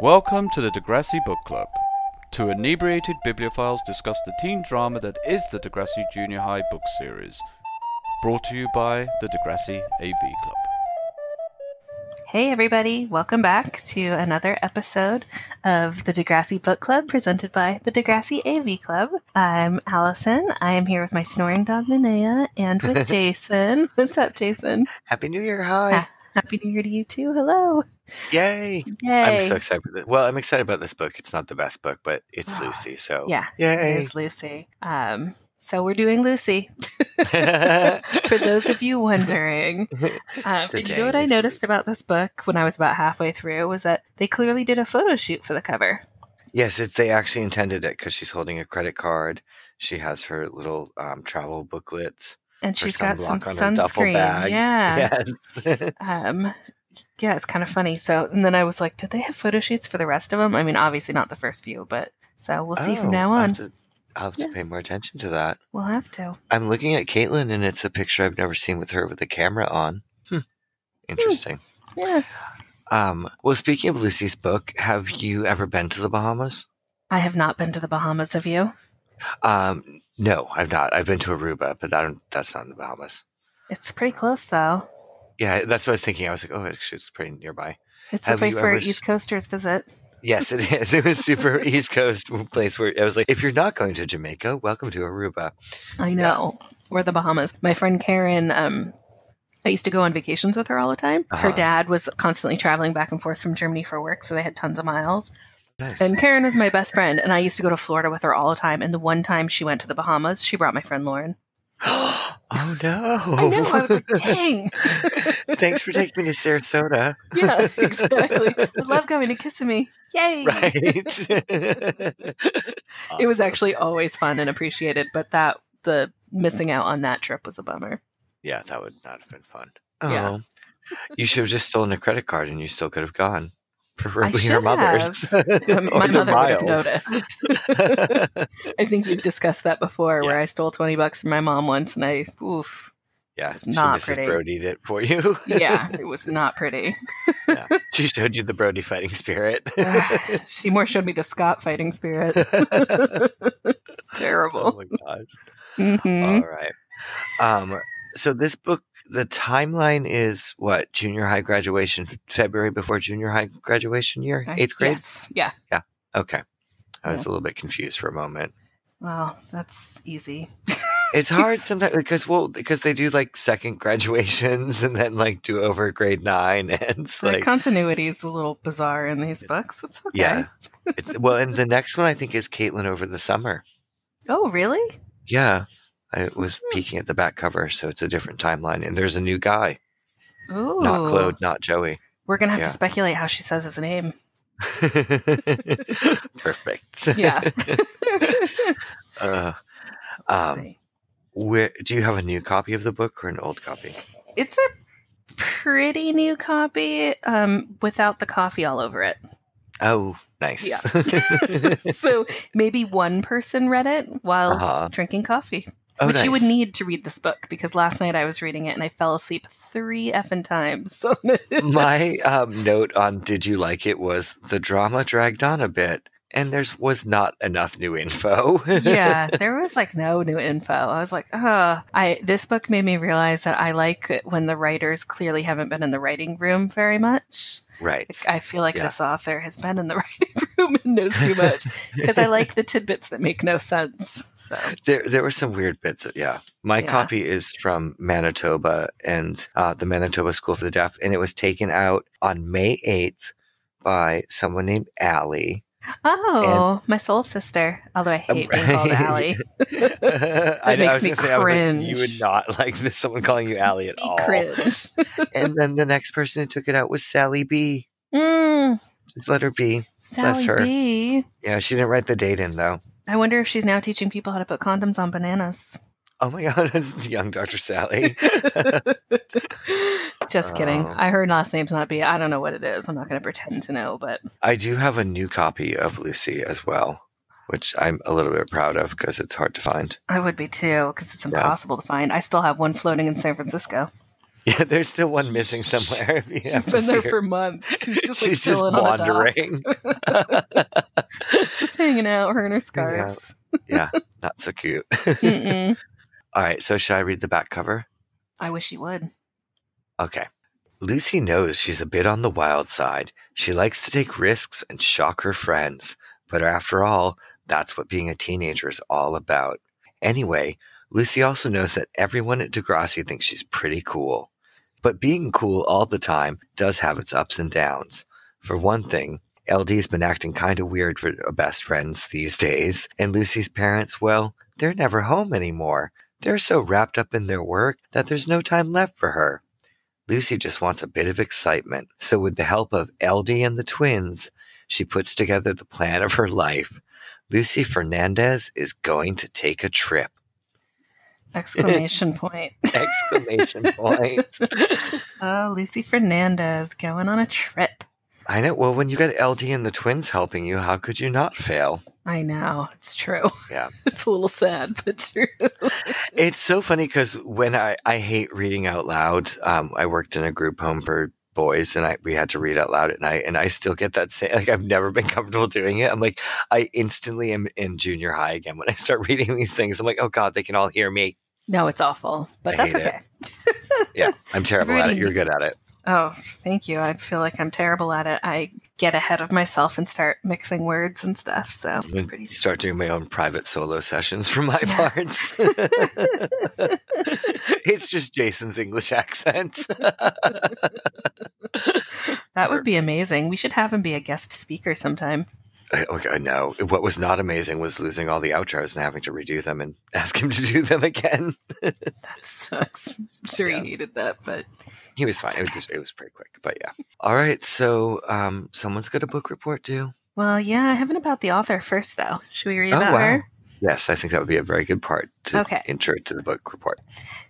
Welcome to the Degrassi Book Club. Two inebriated bibliophiles discuss the teen drama that is the Degrassi Junior High book series. Brought to you by the Degrassi AV Club. Hey, everybody, welcome back to another episode of the Degrassi Book Club presented by the Degrassi AV Club. I'm Allison. I am here with my snoring dog, Nanea, and with Jason. What's up, Jason? Happy New Year! Hi. Ha- Happy New Year to you too. Hello. Yay! Yay. I'm so excited. For this. Well, I'm excited about this book. It's not the best book, but it's Lucy. So Yeah, it yay! is Lucy. Um, so we're doing Lucy. For those of you wondering, um, and you know what I noticed about this book when I was about halfway through was that they clearly did a photo shoot for the cover. yes, it, they actually intended it because she's holding a credit card. She has her little um, travel booklet. And she's got some sunblock on her duffel sunscreen. Yeah. Yes. Um, yeah, it's kind of funny. So, and then I was like, did they have photo shoots for the rest of them? I mean, obviously not the first few, but so we'll see from Oh, now I'll on. have to, I'll have to Yeah. pay more attention to that. We'll have to. I'm looking at Caitlin, and it's a picture I've never seen with her with the camera on. Hmm. Interesting. Yeah. Um, well, speaking of Lucy's book, have you ever been to the Bahamas? I have not been to the Bahamas. Have you? Um, no, I've not. I've been to Aruba, but that, that's not in the Bahamas. It's pretty close, though. Yeah, that's what I was thinking. I was like, oh, actually, it's pretty nearby. It's the Have you place where East Coasters visit. Yes, it is. It was super East Coast place where I was like, if you're not going to Jamaica, welcome to Aruba. I know. Or the Bahamas. My friend Karen, um, I used to go on vacations with her all the time. Her Uh-huh. dad was constantly traveling back and forth from Germany for work, so they had tons of miles. Nice. And Karen was my best friend, and I used to go to Florida with her all the time. And the one time she went to the Bahamas, she brought my friend Lauren. oh no! I know. I was like, dang. Thanks for taking me to Sarasota. Yeah, exactly. I love coming to Kissimmee. Yay! Right. It was actually always fun and appreciated, but that the missing out on that trip was a bummer. Yeah, that would not have been fun. Oh. Yeah. You should have just stolen a credit card and you still could have gone. Preferably her mother's. Um, my the mother would have noticed. I think we've discussed that before, where I stole twenty bucks from my mom once, and I, oof, yeah, It's not pretty. Brodied it for you. yeah, it was not pretty. yeah. She showed you the Brody fighting spirit. she more showed me the Scott fighting spirit. oh it's terrible. Oh my gosh. Mhm. All right. Um, so this book, the timeline is what junior high graduation, February before junior high graduation year, eighth grade. Yes. Yeah. Okay, I was a little bit confused for a moment. Well, that's easy. It's hard sometimes because well, because they do like second graduations and then like do over grade nine, and it's the like continuity is a little bizarre in these books. It's okay. yeah, it's well, and the next one I think is Caitlin over the summer. Oh, really? Yeah, I was peeking at the back cover, so it's a different timeline, and there's a new guy, Ooh. not Claude, not Joey. We're gonna have to speculate how she says his name. Perfect. Yeah. uh, um, where do you have a new copy of the book or an old copy? It's a pretty new copy, um, without the coffee all over it. Oh, nice. Yeah. so maybe one person read it while Uh-huh. drinking coffee, oh, which you would need to read this book because last night I was reading it and I fell asleep three effing times. So My um, note on "Did you like it?" was the drama dragged on a bit, and there was not enough new info. yeah, there was like no new info. I was like, oh, I this book made me realize that I like when the writers clearly haven't been in the writing room very much. right. Like, I feel like Yeah. this author has been in the writing room and knows too much because I like the tidbits that make no sense. So There, there were some weird bits. Yeah, my Yeah. copy is from Manitoba and uh, the Manitoba School for the Deaf, and it was taken out on May eighth by someone named Allie. Oh, my soul sister. Although I hate being called Allie. I, makes was me gonna say, I like, cringe. you would not like this, someone calling you Allie at all. cringe. And then the next person who took it out was Sally B. Mm, Just let her be. Sally her. B. Yeah, she didn't write the date in though. I wonder if she's now teaching people how to put condoms on bananas. Oh my god, it's young Dr. Sally. Just kidding. Oh. I heard last name's not B. I don't know what it is. I'm not going to pretend to know, but I do have a new copy of Lucy as well, which I'm a little bit proud of because it's hard to find. I would be too because it's impossible to find. I still have one floating in San Francisco. Yeah, there's still one missing somewhere. She's been there for months. She's just like She's just chilling on a dock. wandering. She's just hanging out, her and her scarves. yeah, not so cute. All right, so should I read the back cover? I wish you would. Okay. Lucy knows she's a bit on the wild side. She likes to take risks and shock her friends. But after all, that's what being a teenager is all about. Anyway, Lucy also knows that everyone at Degrassi thinks she's pretty cool. But being cool all the time does have its ups and downs. For one thing, LD's been acting kind of weird for best friends these days, and Lucy's parents, well, they're never home anymore. They're so wrapped up in their work that there's no time left for her. Lucy just wants a bit of excitement. So, with the help of LD and the twins, she puts together the plan of her life. Lucy Fernandez is going to take a trip. Exclamation point. Exclamation point. Oh, Lucy Fernandez going on a trip. I know. Well, when you got LD and the twins helping you, how could you not fail? I know. It's true. Yeah. It's a little sad, but true. It's so funny because when I, I hate reading out loud, um, I worked in a group home for boys and I we had to read out loud at night and I still get that same like I've never been comfortable doing it. I'm like I instantly am in junior high again when I start reading these things. I'm like, oh god, they can all hear me. No, it's awful, but I that's okay. Yeah, I'm terrible at it. You're good at it. Oh, thank you. I feel like I'm terrible at it. I get ahead of myself and start mixing words and stuff. So it's pretty. start doing my own private solo sessions for my Yeah. parts. it's just Jason's English accent. That would be amazing. We should have him be a guest speaker sometime. I- Okay, no. What was not amazing was losing all the outros and having to redo them and ask him to do them again. That sucks. I'm sure Yeah. he hated that, but He was fine. It was just it was pretty quick, but yeah. All right, so um, someone's got a book report due. well, yeah. I haven't about the author first, though. Should we read Oh, about wow. her? Yes, I think that would be a very good part to Okay. intro to the book report.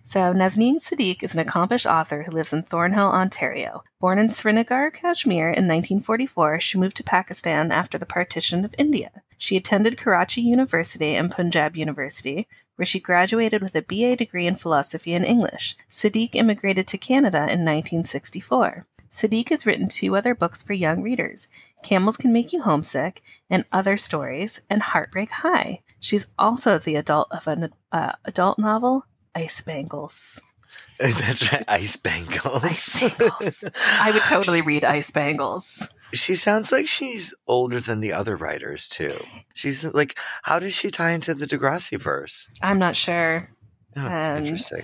So, Nazneen Sadiq is an accomplished author who lives in Thornhill, Ontario. Born in Srinagar, Kashmir in 1944, she moved to Pakistan after the partition of India. She attended Karachi University and Punjab University, where she graduated with a BA degree in philosophy and English. Sadiq immigrated to Canada in 1964. Sadiq has written two other books for young readers Camels Can Make You Homesick and Other Stories and Heartbreak High. She's also the adult of an uh, adult novel, Ice Bangles. That's right, Ice Bangles. Ice Bangles. I would totally read Ice Bangles. She sounds like she's older than the other writers too. She's like, how does she tie into the Degrassi verse? I'm not sure. Oh, Um, interesting.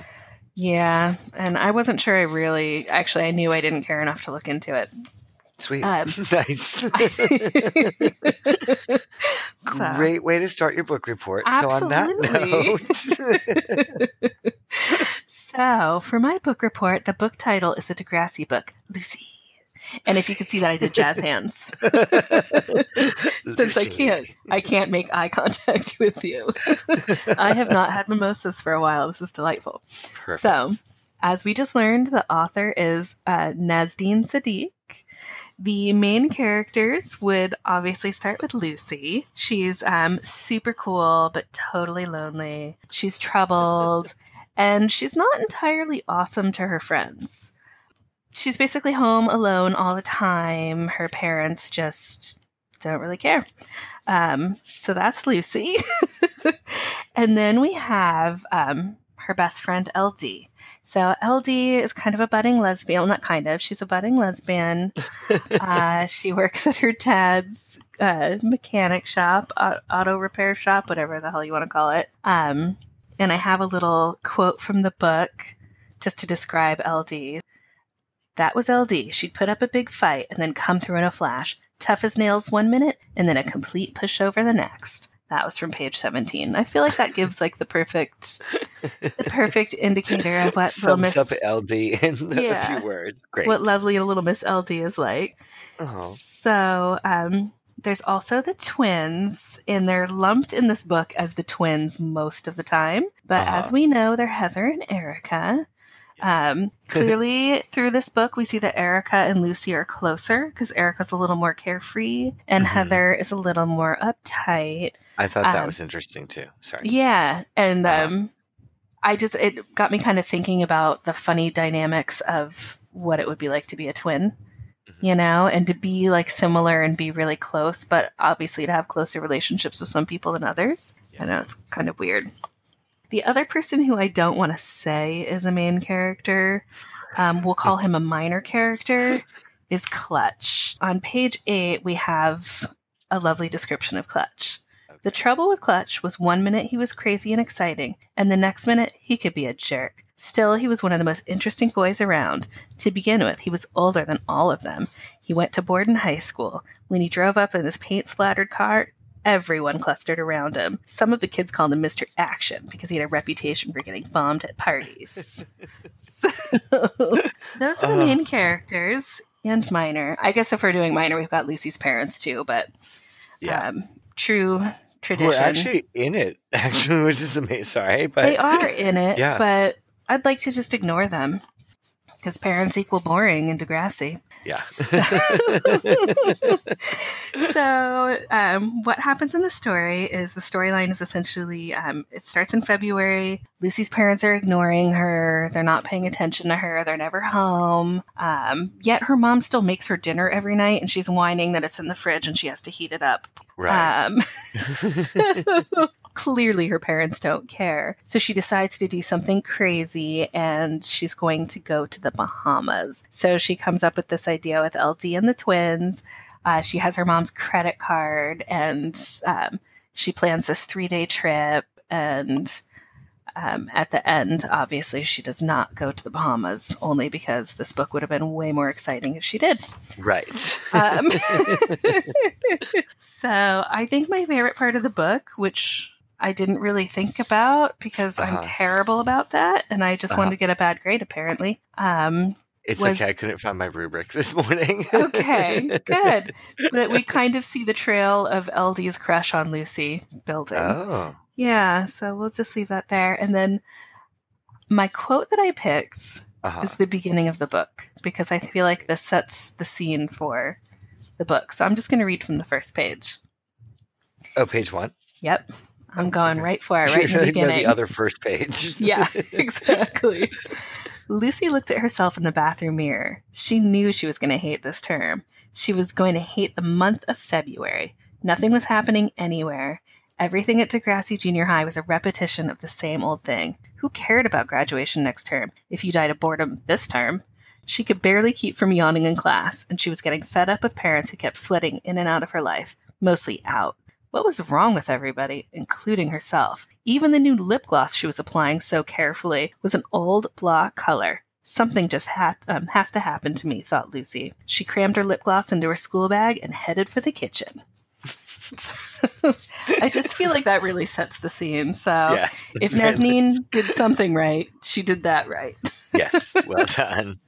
Yeah, and I wasn't sure I really. Actually, I knew I didn't care enough to look into it. Sweet, um, nice. So- Great way to start your book report. Absolutely. So on that note, So, for my book report, the book title is a Degrassi book, Lucy. And if you can see that, I did jazz hands. Since I can't, I can't make eye contact with you. I have not had mimosas for a while. This is delightful. Perfect. So, as we just learned, the author is uh, Nazneen Sadiq. The main characters would obviously start with Lucy. She's um, super cool, but totally lonely. She's troubled, and she's not entirely awesome to her friends. She's basically home alone all the time. Her parents just don't really care. Um, so that's Lucy. and then we have um, her best friend, LD. So LD is kind of a budding lesbian. Well, not kind of. She's a budding lesbian. uh, she works at her dad's uh, mechanic shop, auto repair shop, whatever the hell you want to call it. Um, and I have a little quote from the book just to describe LD. That was LD. She'd put up a big fight and then come through in a flash. Tough as nails one minute and then a complete pushover the next. That was from page 17. I feel like that gives like the perfect the perfect indicator of what little Miss up LD in Yeah. a few words. Great. what lovely little Miss LD is like. oh. So, um, there's also the twins, and they're lumped in this book as the twins most of the time. But Uh-huh. as we know, they're Heather and Erica. Um, clearly, through this book, we see that Erica and Lucy are closer because Erica's a little more carefree and Mhm. Heather is a little more uptight. I thought that um, was interesting too. Sorry. Yeah, and Uh-huh. um, I just it got me kind of thinking about the funny dynamics of what it would be like to be a twin, Mm-hmm. you know, and to be like similar and be really close, but obviously to have closer relationships with some people than others. I know it's kind of weird. The other person who I don't want to say is a main character, um, we'll call him a minor character, is Clutch. On page eight, we have a lovely description of Clutch. The trouble with Clutch was one minute he was crazy and exciting, and the next minute he could be a jerk. Still, he was one of the most interesting boys around. To begin with, he was older than all of them. He went to Borden High School. When he drove up in his paint splattered car, everyone clustered around him. Some of the kids called him Mr. Action because he had a reputation for getting bombed at parties. so, those are the Uh. main characters and minor. I guess if we're doing minor, we've got Lucy's parents too, but Yeah. um, true tradition. We're actually in it, actually, which is amazing. Sorry, but they are in it, Yeah. but I'd like to just ignore them because parents equal boring in Degrassi. Yeah. So, so um, what happens in the story is the storyline is essentially um, it starts in February. Lucy's parents are ignoring her. They're not paying attention to her. They're never home. Um, yet her mom still makes her dinner every night, and she's whining that it's in the fridge and she has to heat it up. Right. Um, so clearly, her parents don't care. So she decides to do something crazy and she's going to go to the Bahamas. So she comes up with this idea with LD and the twins. Uh, she has her mom's credit card and um, she plans this three day trip. And um, at the end, obviously, she does not go to the Bahamas, only because this book would have been way more exciting if she did. right. Um, so I think my favorite part of the book, which I didn't really think about because I'm Uh-huh. terrible about that, and I just Uh-huh. wanted to get a bad grade apparently. Um, it's was- okay. I couldn't find my rubric this morning. okay, good. But we kind of see the trail of LD's crush on Lucy building. oh. Yeah, so we'll just leave that there. And then my quote that I picked Uh-huh. is the beginning of the book because I feel like this sets the scene for the book. So I'm just going to read from the first page. Oh, page one. Yep. I'm Oh, going okay. right for it, right in the beginning. the other first page. yeah, exactly. Lucy looked at herself in the bathroom mirror. She knew she was going to hate this term. She was going to hate the month of February. Nothing was happening anywhere. Everything at Degrassi Junior High was a repetition of the same old thing. Who cared about graduation next term if you died of boredom this term? She could barely keep from yawning in class, and she was getting fed up with parents who kept flitting in and out of her life, mostly out. What was wrong with everybody, including herself? Even the new lip gloss she was applying so carefully was an old blah color. Something just ha- um, has to happen to me, thought Lucy. She crammed her lip gloss into her school bag and headed for the kitchen. I just feel like that really sets the scene. So Yeah. if Nazneen did something right, she did that right. yes. Well done.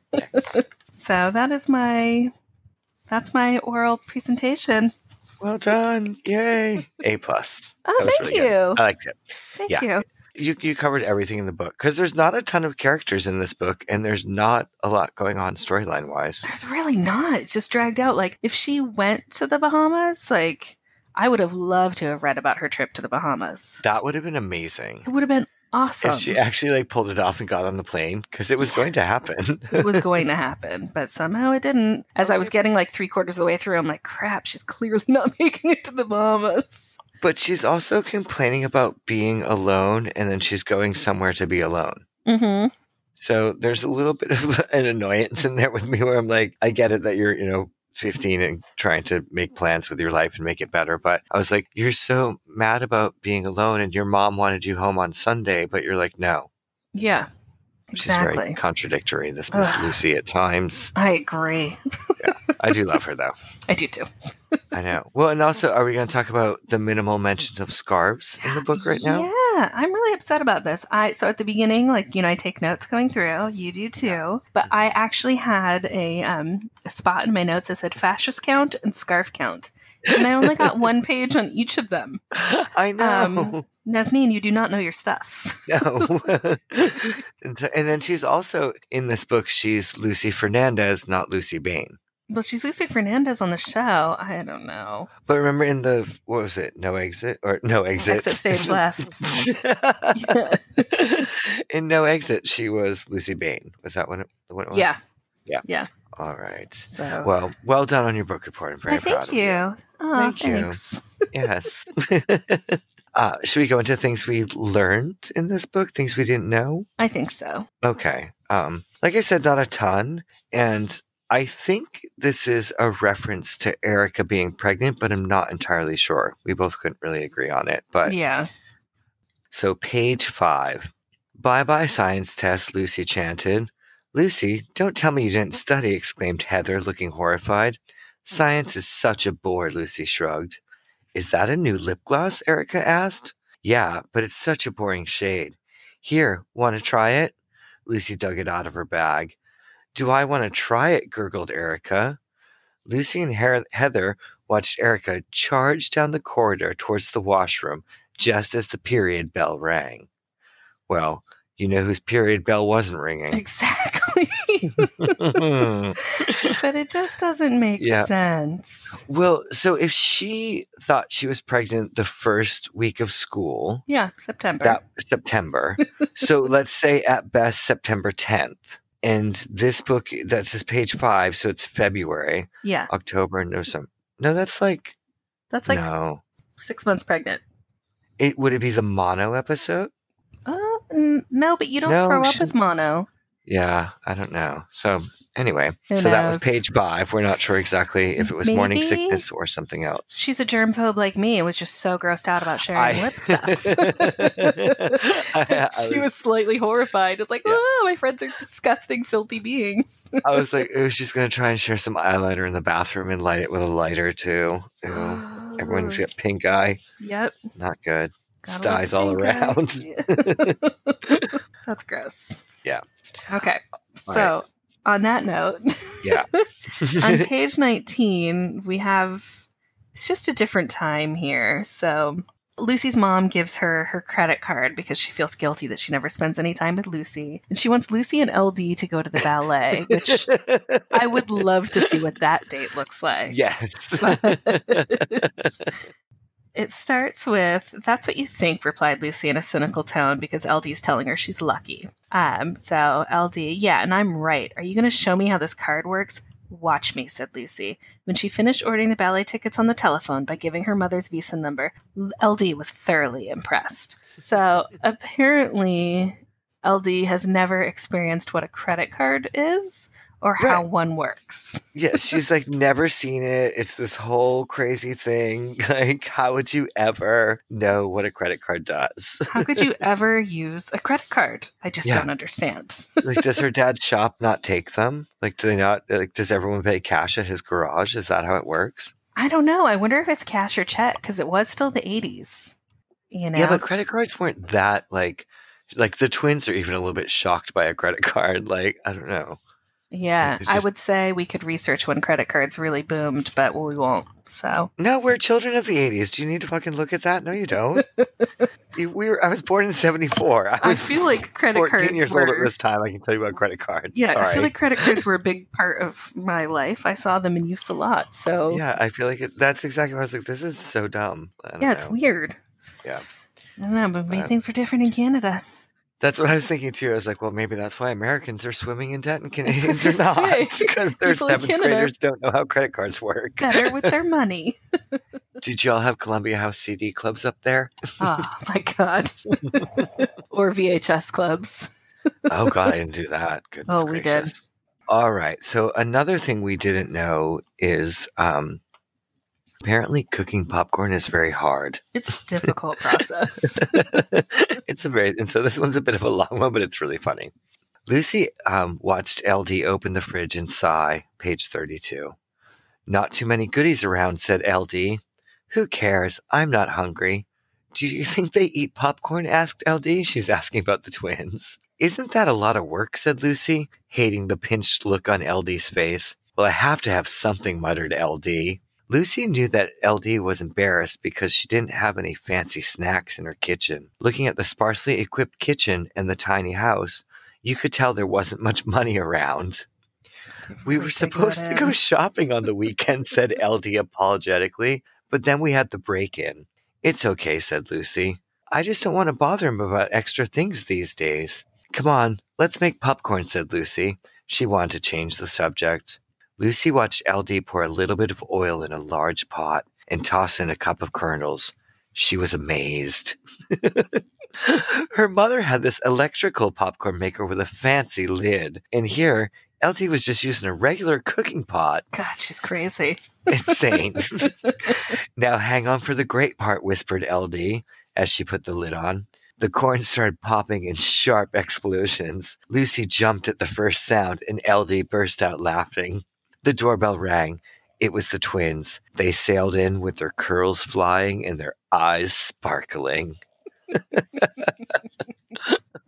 So that is my that's my oral presentation. Well done. Yay. A plus. Oh, thank really good. you. I liked it. Thank yeah. you. You you covered everything in the book because there's not a ton of characters in this book, and there's not a lot going on storyline wise. There's really not. It's just dragged out. Like if she went to the Bahamas, like I would have loved to have read about her trip to the Bahamas. That would have been amazing It would have been awesome. if she actually like pulled it off and got on the plane because it was going to happen. it was going to happen, but somehow it didn't. As I was getting like three quarters of the way through, I'm like, crap, she's clearly not making it to the Bahamas. but she's also complaining about being alone, and then she's going somewhere to be alone. Mm-hmm. So there's a little bit of an annoyance in there with me where I'm like, I get it that you're, you know, 15 and trying to make plans with your life and make it better. But I was like, you're so mad about being alone and your mom wanted you home on Sunday, but you're like, no. Yeah, She's exactly. very contradictory, this Miss Ugh. Lucy at times. I agree. I do love her though. I do too. I know. Well, and also, are we going to talk about the minimal mentions of scarves in the book right now? Yeah, I'm really upset about this. I so at the beginning, like you know, I take notes going through. You do too, but I actually had a um a spot in my notes that said fascist count and scarf count, and I only got one page on each of them. I know. Um, Nazneen, you do not know your stuff. No. and then she's also in this book, she's Lucy Fernandez, not Lucy Bain. Well, she's Lucy Fernandez on the show. I don't know. But remember in the what was it? No exit or no exit? Exit stage left. in No Exit, she was Lucy Bain. Was that when it, when it was? Yeah. Yeah. Yeah. All right. So. Well, well done on your book report. I'm very Why, proud thank of you. Oh, Thank you. thanks. Yes. uh, should we go into things we learned in this book? Things we didn't know? I think so. Okay. Um, like I said, not a ton. And I think this is a reference to Erica being pregnant, but I'm not entirely sure. We both couldn't really agree on it. But Yeah. so, page five. Bye bye science test, Lucy chanted. Lucy, don't tell me you didn't study, exclaimed Heather, looking horrified. Science is such a bore, Lucy shrugged. Is that a new lip gloss? Erica asked. Yeah, but it's such a boring shade. Here, want to try it? Lucy dug it out of her bag. Do I want to try it? gurgled Erica. Lucy and Her- Heather watched Erica charge down the corridor towards the washroom just as the period bell rang. Well, you know whose period bell wasn't ringing. Exactly. but it just doesn't make Yeah. sense. well, so if she thought she was pregnant the first week of school, Yeah, September. that September. so let's say at best September 10th. And this book, that's just page five, so it's February, yeah, October, no, some, no, that's like, that's like no. six months pregnant. It would it be the mono episode? Uh, n- no, but you don't No, throw up as mono. Yeah, I don't know. So anyway, Who so that was knows? page five. We're not sure exactly if it was morning Maybe- sickness or something else. She's a germ phobe like me and was just so grossed out about sharing I- lip stuff. I- I she was- was slightly horrified. It's like, Yeah. oh, my friends are disgusting, filthy beings. I was like, oh, she's gonna try and share some eyeliner in the bathroom and light it with a lighter too. Ew. Everyone's oh. got pink eye. Yep. Not good. Gotta love Styes all pink eye. around. That's gross. Yeah. Okay. So, on that note, Yeah. on page 19, we have it's just a different time here. So, Lucy's mom gives her her credit card because she feels guilty that she never spends any time with Lucy. And she wants Lucy and LD to go to the ballet, which I would love to see what that date looks like. yes. It starts with, That's what you think, replied Lucy in a cynical tone because LD's telling her she's lucky. Um, so LD, yeah, and I'm right. Are you going to show me how this card works? Watch me, said Lucy. When she finished ordering the ballet tickets on the telephone by giving her mother's visa number, LD was thoroughly impressed. So apparently, LD has never experienced what a credit card is or how one works. yeah, she's like never seen it. It's this whole crazy thing. Like, how would you ever know what a credit card does? How could you ever use a credit card? I just Yeah. don't understand. like, does her dad's shop not take them? Like, do they not? Like, does everyone pay cash at his garage? Is that how it works? I don't know. I wonder if it's cash or check because it was still the 80s. You know? Yeah, but credit cards weren't that like. Like the twins are even a little bit shocked by a credit card. Like, I don't know. Yeah, It's I would say we could research when credit cards really boomed, but we won't. So, No, we're children of the '80s. Do you need to fucking look at that? No, you don't. you, we were. I was born in '74. I, I feel like credit 14 cards years were. old at this time. I can tell you about credit cards. yeah, Sorry. I feel like credit cards were a big part of my life. I saw them in use a lot. So, Yeah, I feel like it, that's exactly what I was like. This is so dumb. Yeah, it's weird. Yeah. I don't know, but maybe Uh, things are different in Canada. That's what I was thinking too. I was like, well, maybe that's why Americans are swimming in debt and Canadians are not because their seventh graders don't know how credit cards work. Better with their money. Did y'all have Columbia House CD clubs up there? Oh, my God. or VHS clubs. Oh God, I didn't do that. Goodness Oh, we did. All right. So another thing we didn't know is um, apparently cooking popcorn is very hard. It's a difficult process. it's a very and so this one's a bit of a long one, but it's really funny. Lucy um, watched LD open the fridge and sigh. Page thirty-two. Not too many goodies around," said LD. "Who cares? I'm not hungry." Do you think they eat popcorn? asked LD. She's asking about the twins. Isn't that a lot of work? said Lucy, hating the pinched look on LD's face. Well, I have to have something, muttered LD. Lucy knew that LD was embarrassed because she didn't have any fancy snacks in her kitchen. Looking at the sparsely equipped kitchen and the tiny house, you could tell there wasn't much money around. We were supposed to go shopping on the weekend, said LD apologetically, but then we had the break in. It's okay, said Lucy. I just don't want to bother him about extra things these days. Come on, let's make popcorn, said Lucy. She wanted to change the subject. Lucy watched LD pour a little bit of oil in a large pot and toss in a cup of kernels. She was amazed. Her mother had this electrical popcorn maker with a fancy lid, and here LD was just using a regular cooking pot. God, she's crazy. Insane. now hang on for the great part, whispered LD as she put the lid on. The corn started popping in sharp explosions. Lucy jumped at the first sound, and LD burst out laughing. The doorbell rang. It was the twins. They sailed in with their curls flying and their eyes sparkling.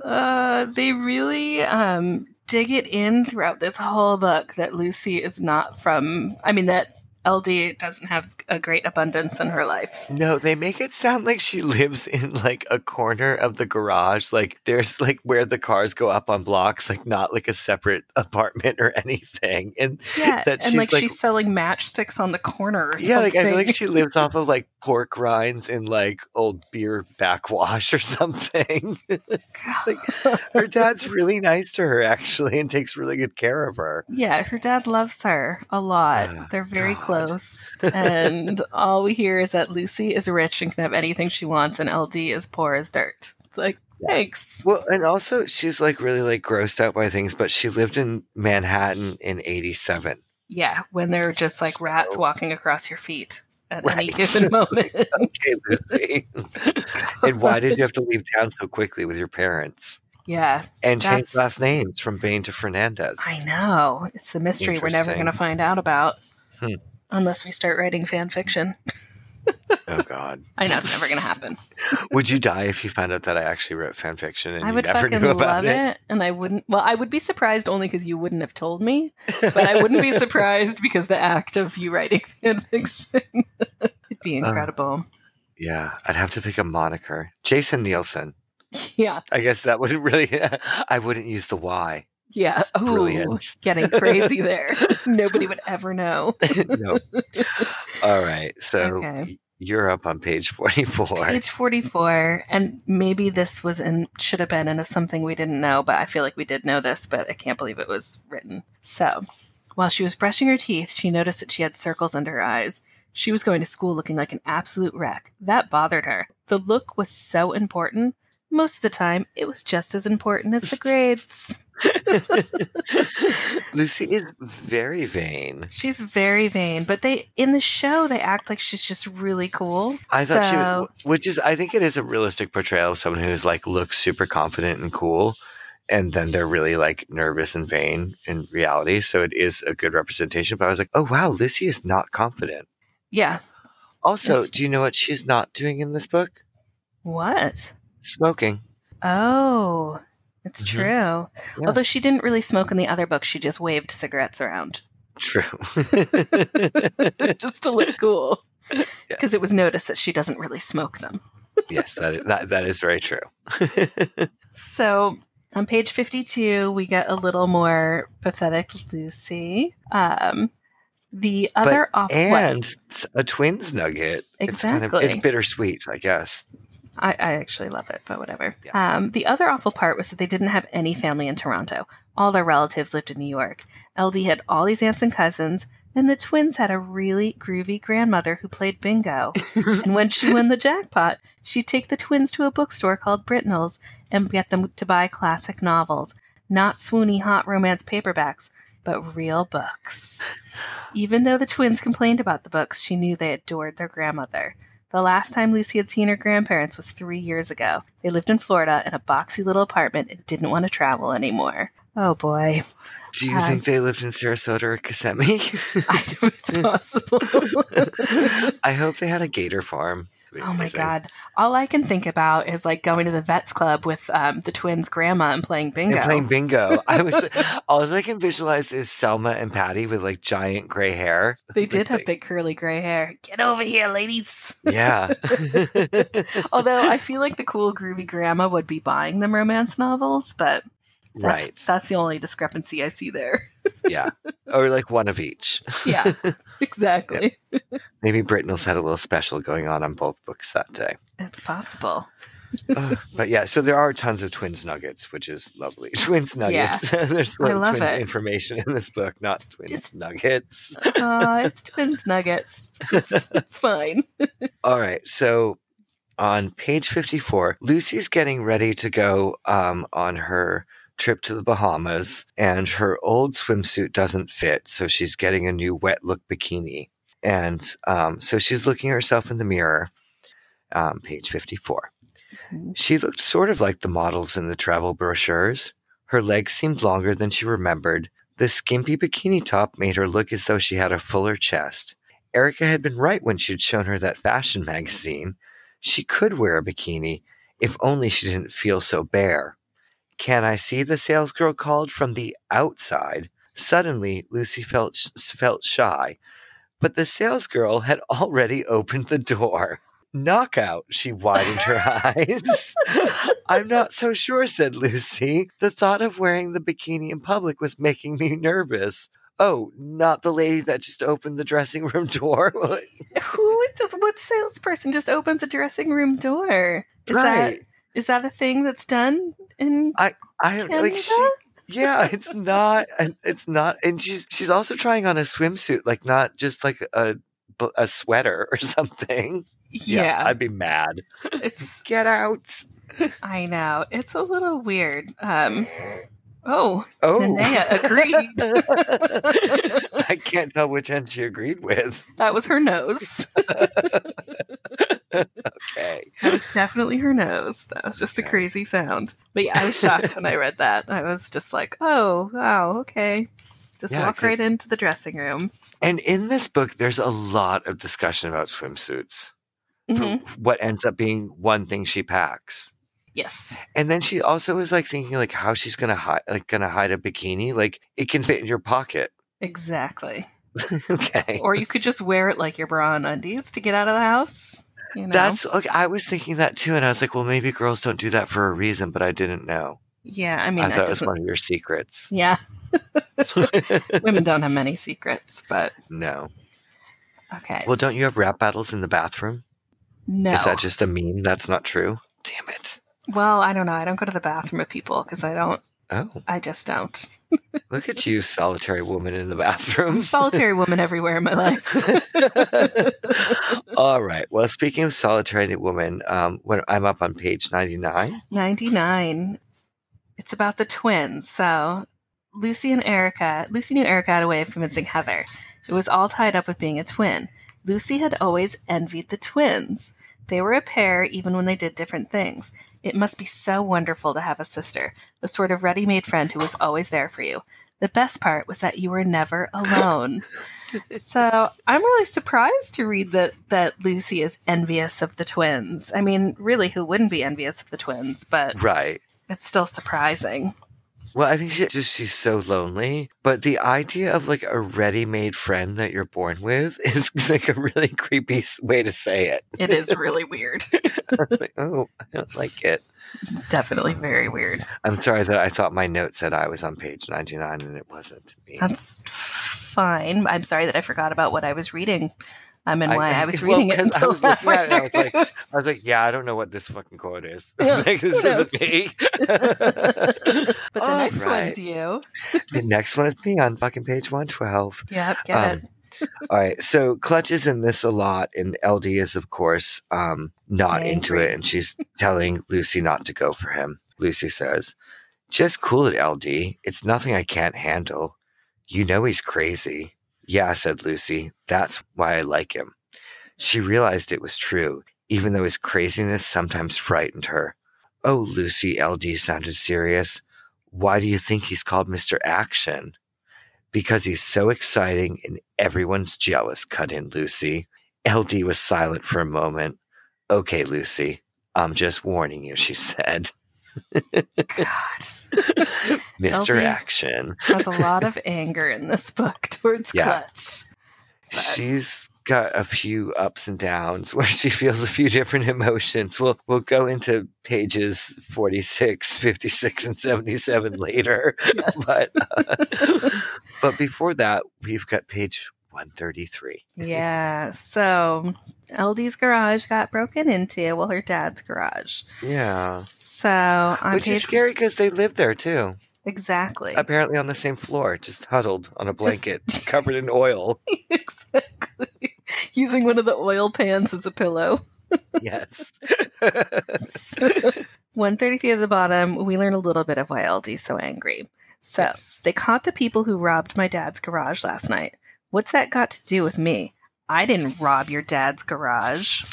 Uh, they really um, dig it in throughout this whole book that Lucy is not from. I mean, that LD doesn't have a great abundance in her life. No, they make it sound like she lives in like a corner of the garage. Like there's like where the cars go up on blocks, like not like a separate apartment or anything. And Yeah, that and she's, like, like- she's selling matchsticks on the corner or yeah, like. I feel like she lives off of like pork rinds and like old beer backwash or something. her dad's really nice to her actually and takes really good care of her. yeah, her dad loves her a lot. Oh, They're very God. close. And all we hear is that Lucy is rich and can have anything she wants, and LD is poor as dirt. It's like, thanks. Well, and also she's like really like grossed out by things, but she lived in Manhattan in 87. Yeah, when they're just like rats walking across your feet at any given moment. Okay, and why did you have to leave town so quickly with your parents? Yeah, And change last names from Bain to Fernandez. I know. It's a mystery we're never going to find out about Hmm. unless we start writing fan fiction. Oh God. I know it's never going to happen. Would you die if you found out that I actually wrote fan fiction and I would fucking love it. and I wouldn't. Well, I would be surprised only because you wouldn't have told me, but I wouldn't be surprised because the act of you writing fan fiction would be incredible. Yeah, I'd have to pick a moniker. Jason Nielsen. yeah, I guess that wouldn't really. I wouldn't use the Y. yeah. Oh, Brilliant. getting crazy there. Nobody would ever know. no. All right. So Okay. you're up on page 44. Page 44, and maybe this was in, should have been in a something we didn't know, but I feel like we did know this, but I can't believe it was written. So, while she was brushing her teeth, she noticed that she had circles under her eyes. She was going to school looking like an absolute wreck. That bothered her. The look was so important. Most of the time, it was just as important as the grades. Lucy is very vain. She's very vain, but they in the show they act like she's just really cool. I thought she was, which is, I think it is a realistic portrayal of someone who's like looks super confident and cool, and then they're really like nervous and vain in reality. So it is a good representation. But I was like, oh wow, Lucy is not confident. yeah. Also, Yes. do you know what she's not doing in this book? What? Smoking. Oh, it's Mhm. true. Yeah. Although she didn't really smoke in the other book, she just waved cigarettes around True. just to look cool. Because it was noticed that she doesn't really smoke them. yes, that is, that, that is very true. So on page 52, we get a little more pathetic Lucy. Um, the other But- off and a twins nugget. It's, kind of, Exactly. it's bittersweet, I guess. I, I actually love it, but whatever. Yeah. Um, the other awful part was that they didn't have any family in Toronto. All their relatives lived in New York. LD had all these aunts and cousins, and the twins had a really groovy grandmother who played bingo. and when she won the jackpot, she'd take the twins to a bookstore called Britnell's and get them to buy classic novels, not swoony hot romance paperbacks, but real books. Even though the twins complained about the books, she knew they adored their grandmother. The last time Lucy had seen her grandparents was three years ago. They lived in Florida in a boxy little apartment and didn't want to travel anymore. Oh boy. Do you Um, think they lived in Sarasota or Kissimmee? I it's possible. I hope they had a gator farm. Oh my god. All I can think about is like going to the vets club with um, the twins' grandma and playing bingo. And playing bingo. I was all I can visualize is Selma and Patty with like giant gray hair. they did have big curly gray hair. Get over here, ladies. Yeah. Although I feel like the cool groovy grandma would be buying them romance novels, but That's, right. That's the only discrepancy I see there. yeah. Or like one of each. Yeah, exactly. Maybe Britnell's had a little special going on on both books that day. It's possible. Uh, but yeah, so there are tons of twins nuggets, which is lovely. Twins nuggets. There's I little love twins it. information in this book, not twins it's- nuggets. Uh, it's twins nuggets. Just, it's fine. All right. So on page 54, Lucy's getting ready to go um, on her trip to the Bahamas, and her old swimsuit doesn't fit. So she's getting a new wet look bikini. And um, so she's looking at herself in the mirror, um, page 54. She looked sort of like the models in the travel brochures. Her legs seemed longer than she remembered. The skimpy bikini top made her look as though she had a fuller chest. Erica had been right when she'd shown her that fashion magazine. She could wear a bikini, if only she didn't feel so bare. Can I see the salesgirl called from the outside? Suddenly, Lucy felt felt shy, but the salesgirl had already opened the door. Knockout, she widened her eyes. I'm not so sure, said Lucy. The thought of wearing the bikini in public was making me nervous. Oh, not the lady that just opened the dressing room door. Who just what salesperson just opens a dressing room door? Is right. that is that a thing that's done in I don't Canada? like she Yeah, it's not and it's not and she's she's also trying on a swimsuit, like not just like a a sweater or something. yeah, I'd be mad. it's Get out. I know it's a little weird. Um, oh, Oh. Linnea agreed. I can't tell which end she agreed with. that was her nose. Okay. That was definitely her nose. That was just a crazy sound. But yeah, I was shocked when I read that. I was just like, oh, wow, okay. Just Yeah, walk right into the dressing room. And in this book, there's a lot of discussion about swimsuits. Mhm. What ends up being one thing she packs. Yes. And then she also is like thinking like how she's gonna hide like gonna hide a bikini. Like it can fit in your pocket. Exactly. okay. Or you could just wear it like your bra and undies to get out of the house. You know? That's okay. I was thinking that too, and I was like, well, maybe girls don't do that for a reason, but I didn't know. yeah, I mean, I that thought it was one of your secrets. Yeah, women don't have many secrets, but no. okay. Well, don't you have rap battles in the bathroom? No. Is that just a meme? That's not true. Damn it. well, I don't know. I don't go to the bathroom with people because I don't. Oh, I just don't. look at you, solitary woman in the bathroom. Solitary woman everywhere in my life. All right. Well, speaking of solitary woman, um, when I'm up on page 99. 99. It's about the twins. So Lucy and Erica, Lucy knew Erica had a way of convincing Heather. It was all tied up with being a twin. Lucy had always envied the twins. They were a pair even when they did different things. It must be so wonderful to have a sister, the sort of ready made friend who was always there for you. The best part was that you were never alone. so I'm really surprised to read that that Lucy is envious of the twins. I mean, really, who wouldn't be envious of the twins? But Right. it's still surprising. Well, I think she just she's so lonely. But the idea of like a ready-made friend that you're born with is mm-hmm. like a really creepy way to say it. It is really weird. Like, oh, I don't like it. It's definitely very weird. I'm sorry that I thought my note said I was on page 99 and it wasn't me. That's fine. I'm sorry that I forgot about what I was reading. Um, and I- why I, was well, reading it 'cause I was looking halfway at it, I was like- I was like, yeah, I don't know what this fucking quote is. I was like, this isn't me. but the All next right. one's you. the next one is me on fucking page 112. Yep, get Um, it. All right. So Clutch is in this a lot, and LD is, of course, um, not into it, and she's telling Lucy not to go for him. Lucy says, Just cool it, LD. It's nothing I can't handle. You know he's crazy. Yeah, said Lucy. That's why I like him. She realized it was true, even though his craziness sometimes frightened her. Oh, Lucy, LD sounded serious. Why do you think he's called Mr. Action? Because he's so exciting and everyone's jealous, cut in Lucy. LD was silent for a moment. Okay, Lucy, I'm just warning you, she said. God. Mr. LD? Action. Has a lot of anger in this book towards Yeah. Clutch. But- She's got a few ups and downs where she feels a few different emotions. We'll we'll go into pages 46, 56 and 77 later. Yes. But uh, but before that, we've got page 133. Yeah. So LD's garage got broken into. Well, her dad's garage. Yeah. So Which is scary because they live there too. exactly, Apparently on the same floor, just huddled on a Just- blanket covered in oil. exactly, using one of the oil pans as a pillow. yes. So, 133 at the bottom, we learn a little bit of why LD's so angry. So, Yes. they caught the people who robbed my dad's garage last night. What's that got to do with me? I didn't rob your dad's garage.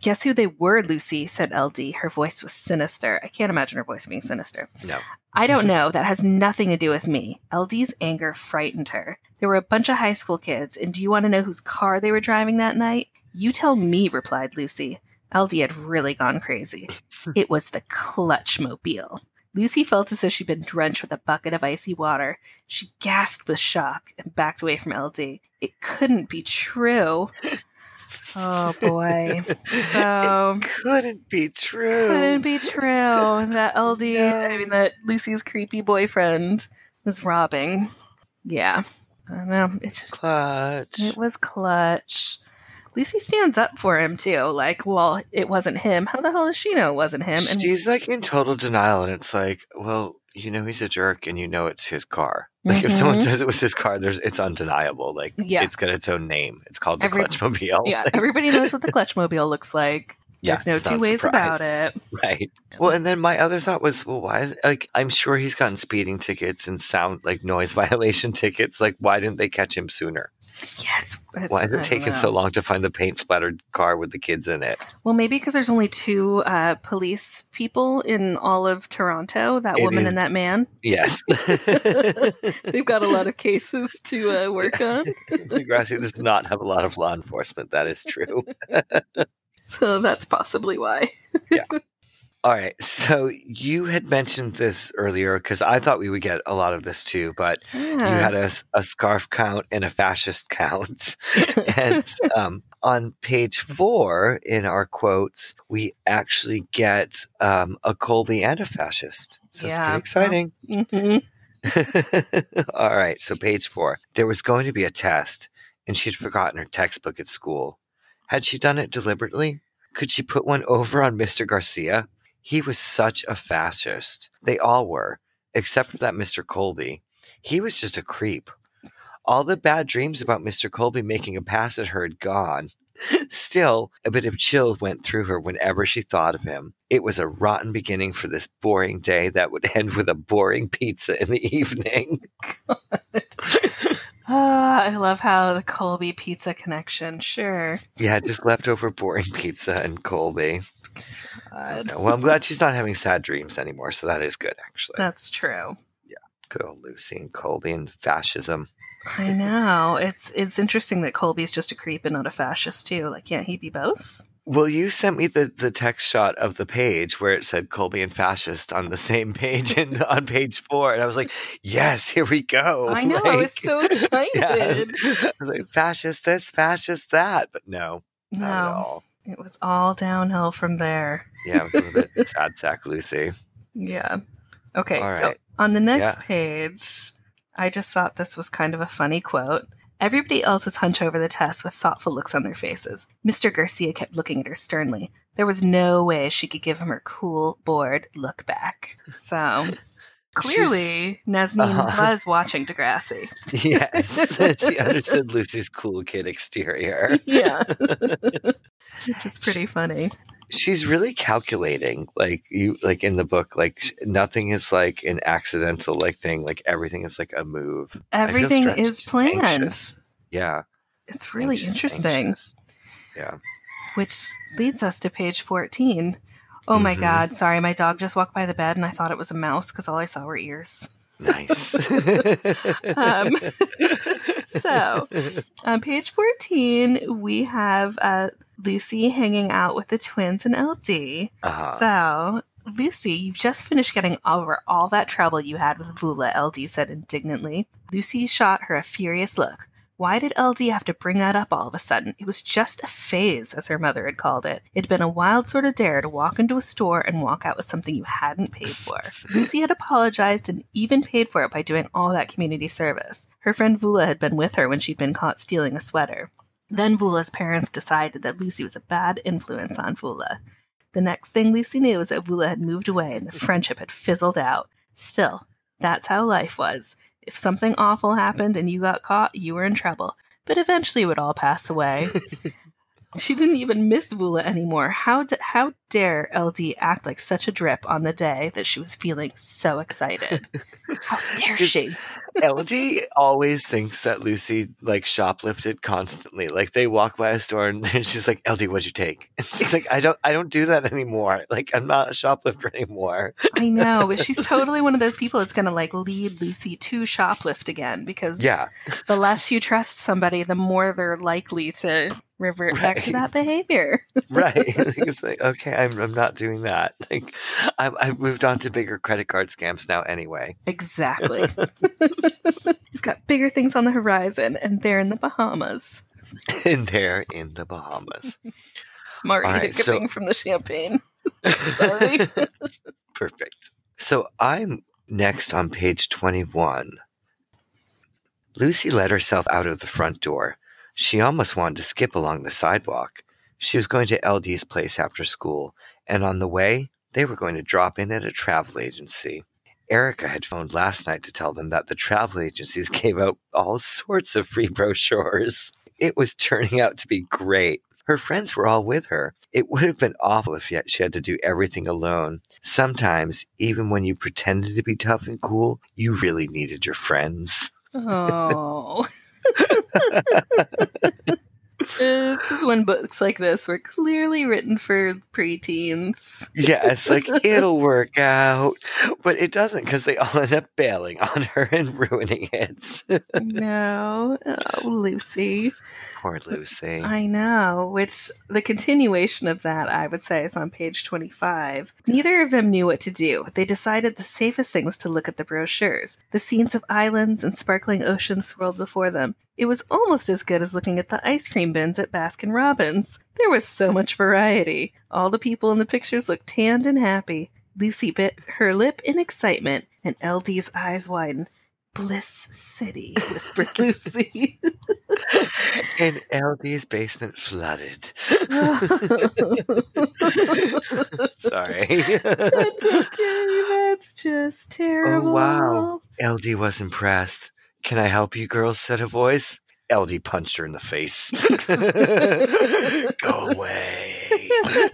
Guess who they were, Lucy, said LD. Her voice was sinister. I can't imagine her voice being sinister. No. I don't know. That has nothing to do with me. LD's anger frightened her. There were a bunch of high school kids, and do you want to know whose car they were driving that night? You tell me, replied Lucy. LD had really gone crazy. it was the clutch mobile. Lucy felt as though she'd been drenched with a bucket of icy water. She gasped with shock and backed away from LD. It couldn't be true. Oh boy. So it couldn't be true. couldn't be true that LD, I mean, that Lucy's creepy boyfriend was robbing. Yeah. I don't know. It, just, Clutch. it was clutch. Lucy stands up for him, too. Like, well, it wasn't him. How the hell does she know it wasn't him? And She's like in total denial, and it's like, well, you know, he's a jerk, and you know it's his car. Like if someone Mhm. says it was his car, there's it's undeniable. Like Yeah. it's got its own name. It's called the Every- Clutchmobile. yeah, everybody knows what the clutch mobile looks like. Yeah, There's no two ways surprise. about it. Right. Well, and then my other thought was, well, why is like I'm sure he's gotten speeding tickets and sound like noise violation tickets. Like, why didn't they catch him sooner? Yes. Why is it taking so long to find the paint splattered car with the kids in it? Well, maybe because there's only two uh, police people in all of Toronto that It woman is- and that man. Yes. They've got a lot of cases to uh, work on. Degrassi does not have a lot of law enforcement. That is true. So that's possibly why. Yeah. All right. So you had mentioned this earlier because I thought we would get a lot of this too, but you had a, a scarf count and a fascist count. and um, on page four in our quotes, we actually get um, a Colby and a fascist. So Yeah. it's pretty exciting. Mhm. All right, so page four. There was going to be a test, and she'd forgotten her textbook at school. Had she done it deliberately? Could she put one over on Mr. Garcia? He was such a fascist. They all were, except for that Mr. Colby. He was just a creep. All the bad dreams about Mr. Colby making a pass at her had gone. Still, a bit of chill went through her whenever she thought of him. It was a rotten beginning for this boring day that would end with a boring pizza in the evening. Ah, I love how the Colby pizza connection. Sure. Yeah, just leftover boring pizza and Colby. God. Well, I'm glad she's not having sad dreams anymore, so that is good, actually. That's true. Yeah, good old Lucy and Colby and fascism. I know. It's it's interesting that Colby's just a creep and not a fascist too. Like, can't he be both? Well, you sent me the, the text shot of the page where it said Colby and fascist on the same page and on page four, and I was like, "Yes, here we go!" I know. I was so excited. yeah. I was like, "Fascist this, fascist that," but no, not at No, all. it was all downhill from there. Yeah, it was a bit sad sack Lucy. Yeah. Okay, so on the next Yeah. page, I just thought this was kind of a funny quote. Everybody else was hunched over the test with thoughtful looks on their faces. Mr. Garcia kept looking at her sternly. There was no way she could give him her cool, bored look back. So clearly, Nazneen Uh-huh. was watching Degrassi. Yes, she understood Lucy's cool kid exterior. Yeah. Which is pretty funny. She's really calculating like you like in the book like nothing is like an accidental like thing like everything is like a move Everything is planned. anxious. yeah It's really anxious, interesting. anxious. yeah which leads us to page 14. Oh my Mhm. god, sorry, my dog just walked by the bed and I thought it was a mouse because all I saw were ears. nice Um, so, on page 14, we have uh, Lucy hanging out with the twins and LD. Uh-huh. So, Lucy, you've just finished getting over all that trouble you had with Vula, LD said indignantly. Lucy shot her a furious look. Why did LD have to bring that up all of a sudden? It was just a phase, as her mother had called it. It'd been a wild sort of dare to walk into a store and walk out with something you hadn't paid for. Lucy had apologized and even paid for it by doing all that community service. Her friend Vula had been with her when she'd been caught stealing a sweater. Then Vula's parents decided that Lucy was a bad influence on Vula. The next thing Lucy knew was that Vula had moved away and the friendship had fizzled out. Still, that's how life was. If something awful happened and you got caught, you were in trouble. But eventually it would all pass away. she didn't even miss Vula anymore. How, d- how dare LD act like such a drip on the day that she was feeling so excited? How dare she? LD always thinks that Lucy like shoplifted constantly. Like they walk by a store and she's like, "LD, what'd you take?" And she's like, "I don't, I don't do that anymore. Like I'm not a shoplifter anymore." I know, but she's totally one of those people that's going to like lead Lucy to shoplift again because Yeah, the less you trust somebody, the more they're likely to revert back to that behavior. right. it's like, okay, I'm, I'm not doing that. Like, I've, I've moved on to bigger credit card scams now anyway. Exactly. We've got bigger things on the horizon, and they're in the Bahamas. and they're in the Bahamas. Marty All right, so- from the champagne. Sorry. Perfect. So I'm next on page 21. Lucy let herself out of the front door. She almost wanted to skip along the sidewalk. She was going to LD's place after school, and on the way, they were going to drop in at a travel agency. Erica had phoned last night to tell them that the travel agencies gave out all sorts of free brochures. It was turning out to be great. Her friends were all with her. It would have been awful if yet she had to do everything alone. Sometimes, even when you pretended to be tough and cool, you really needed your friends. Oh. this is when books like this were clearly written for preteens. Yes, like it'll work out, but it doesn't because they all end up bailing on her and ruining it. No. Oh, Lucy. Poor Lucy. I know, which the continuation of that, I would say, is on page 25. Neither of them knew what to do. They decided the safest thing was to look at the brochures. The scenes of islands and sparkling oceans swirled before them. It was almost as good as looking at the ice cream bins at Baskin Robbins. There was so much variety. All the people in the pictures looked tanned and happy. Lucy bit her lip in excitement, and LD's eyes widened. Bliss City, whispered Lucy. and LD's basement flooded. Sorry. That's okay. That's just terrible. Oh, wow. LD was impressed. Can I help you, girls? said a voice. LD punched her in the face. Go away.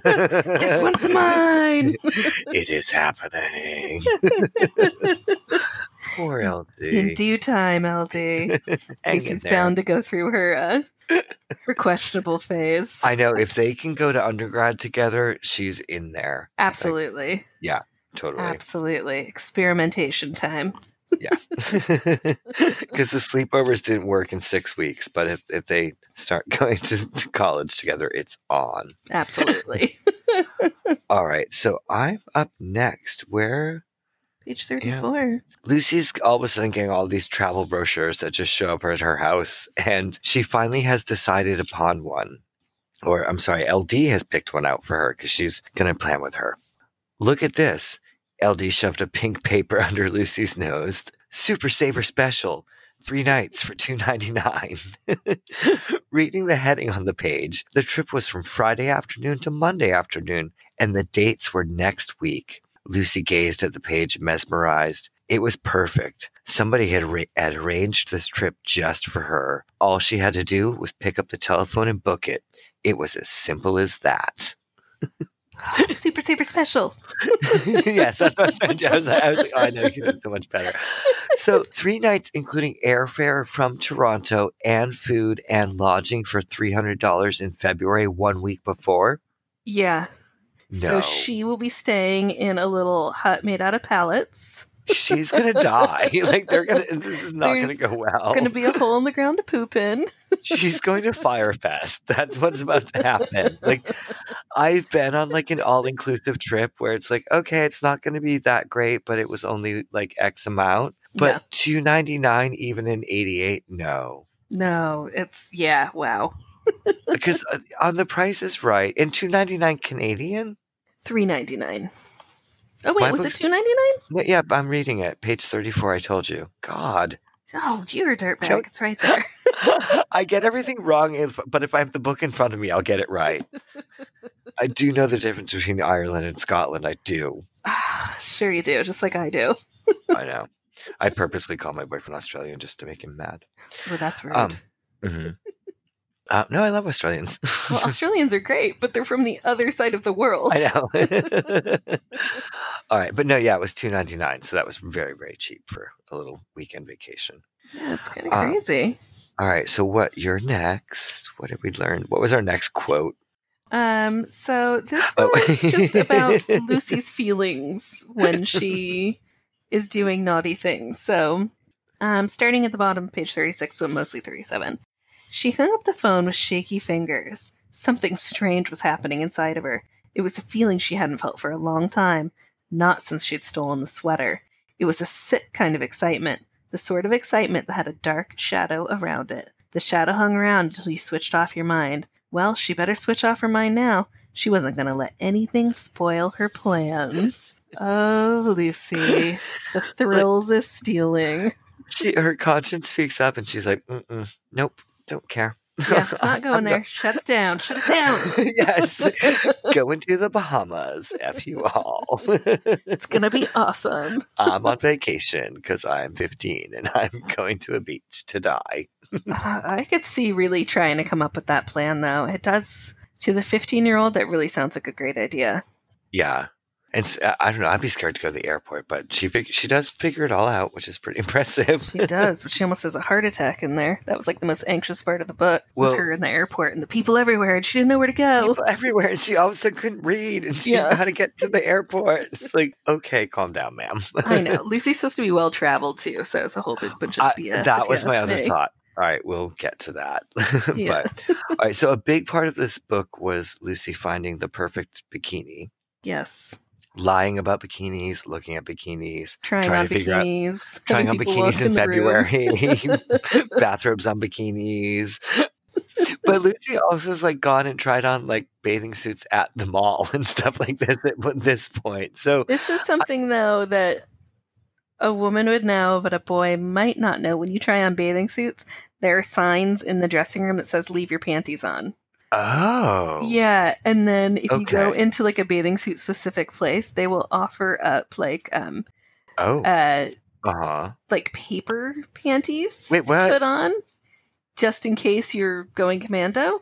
This one's mine. it is happening. Poor LD. In due time, LD. Lucy's there. bound to go through her uh, her questionable phase. I know if they can go to undergrad together, she's in there. Absolutely. Yeah, totally. Absolutely. Experimentation time. Yeah. Because the sleepovers didn't work in six weeks, but if, if they start going to, to college together, it's on. Absolutely. All right. So I'm up next. Where Page 34. Lucy's all of a sudden getting all these travel brochures that just show up at her house, and she finally has decided upon one. Or, I'm sorry, LD has picked one out for her because she's going to plan with her. Look at this. LD shoved a pink paper under Lucy's nose. Super Saver Special. Three nights for two ninety nine. Reading the heading on the page, the trip was from Friday afternoon to Monday afternoon, and the dates were next week. Lucy gazed at the page, mesmerized. It was perfect. Somebody had, ra- had arranged this trip just for her. All she had to do was pick up the telephone and book it. It was as simple as that. Super Saver Special. yes, that's what I was trying to do. I was, like- I was like, oh, I know you can do it so much better. So, three nights, including airfare from Toronto and food and lodging for $300 in February, one week before. Yeah. No. So she will be staying in a little hut made out of pallets. She's going to die. like, they're to, this is not going to go well. Going to be a hole in the ground to poop in. She's going to fire Fyre Fest. That's what's about to happen. Like, I've been on like an all inclusive trip where it's like, okay, it's not going to be that great, but it was only like X amount. But Yeah. two ninety nine even in eighty eight, no. No, it's yeah, wow. Because uh, on the Price is Right in two ninety nine Canadian. Three ninety nine. Oh wait, My was it two ninety nine? Yeah, I'm reading it. Page thirty four. I told you. God, Oh, you're a dirtbag. It's right there. I get everything wrong, if, but if I have the book in front of me, I'll get it right. I do know the difference between Ireland and Scotland. I do. sure you do, just like I do. I know. I purposely call my boyfriend Australian just to make him mad. Well, that's rude. Um, mhm. Uh, no, I love Australians. well, Australians are great, but they're from the other side of the world. I know. All right, but no, yeah, it was two ninety nine, so that was very very cheap for a little weekend vacation. Yeah, it's kind of Uh, crazy. All right, so what? You're next. What did we learn? What was our next quote? Um, so this Oh. was just about Lucy's feelings when she is doing naughty things. So, um, starting at the bottom of page 36, but mostly 37. She hung up the phone with shaky fingers. Something strange was happening inside of her. It was a feeling she hadn't felt for a long time, not since she'd stolen the sweater. It was a sick kind of excitement, the sort of excitement that had a dark shadow around it. The shadow hung around until you switched off your mind. Well, she better switch off her mind now. She wasn't going to let anything spoil her plans. Oh, Lucy, the thrills of stealing. She her conscience speaks up, and she's like, "Nope, don't care." Yeah, not going there. Shut it down. Shut it down. yes, going to the Bahamas. F you all. It's going to be awesome. I'm on vacation because I'm 15 and I'm going to a beach to die. Uh, I could see really trying to come up with that plan, though. It does, to the 15 year old, that really sounds like a great idea. Yeah. And I don't know. I'd be scared to go to the airport, but she she does figure it all out, which is pretty impressive. She does, but she almost has a heart attack in there. That was like the most anxious part of the book. was her in the airport and the people everywhere, and she didn't know where to go. People everywhere, and she all of a sudden couldn't read, and she didn't know how to get to the airport. It's like, okay, calm down, ma'am. I know. Lucy's supposed to be well traveled too, so it's a whole big bunch of I- BS. that was my other thought. All right, we'll get to that. Yeah. but all right, so a big part of this book was Lucy finding the perfect bikini, Yes. Lying about bikinis, looking at bikinis, Trying, Trying on figure out- bikinis. trying on having people walk bikinis in room. February, bathrobes on bikinis. But Lucy also has like gone and tried on like bathing suits at the mall and stuff like this at this point. So This is something though that a woman would know, but a boy might not know. When you try on bathing suits, there are signs in the dressing room that says "Leave your panties on." Oh Yeah, and then if you go into like a bathing suit specific place, they will offer up like um oh uh uh huh like paper panties Wait, to what? put on, just in case you're going commando.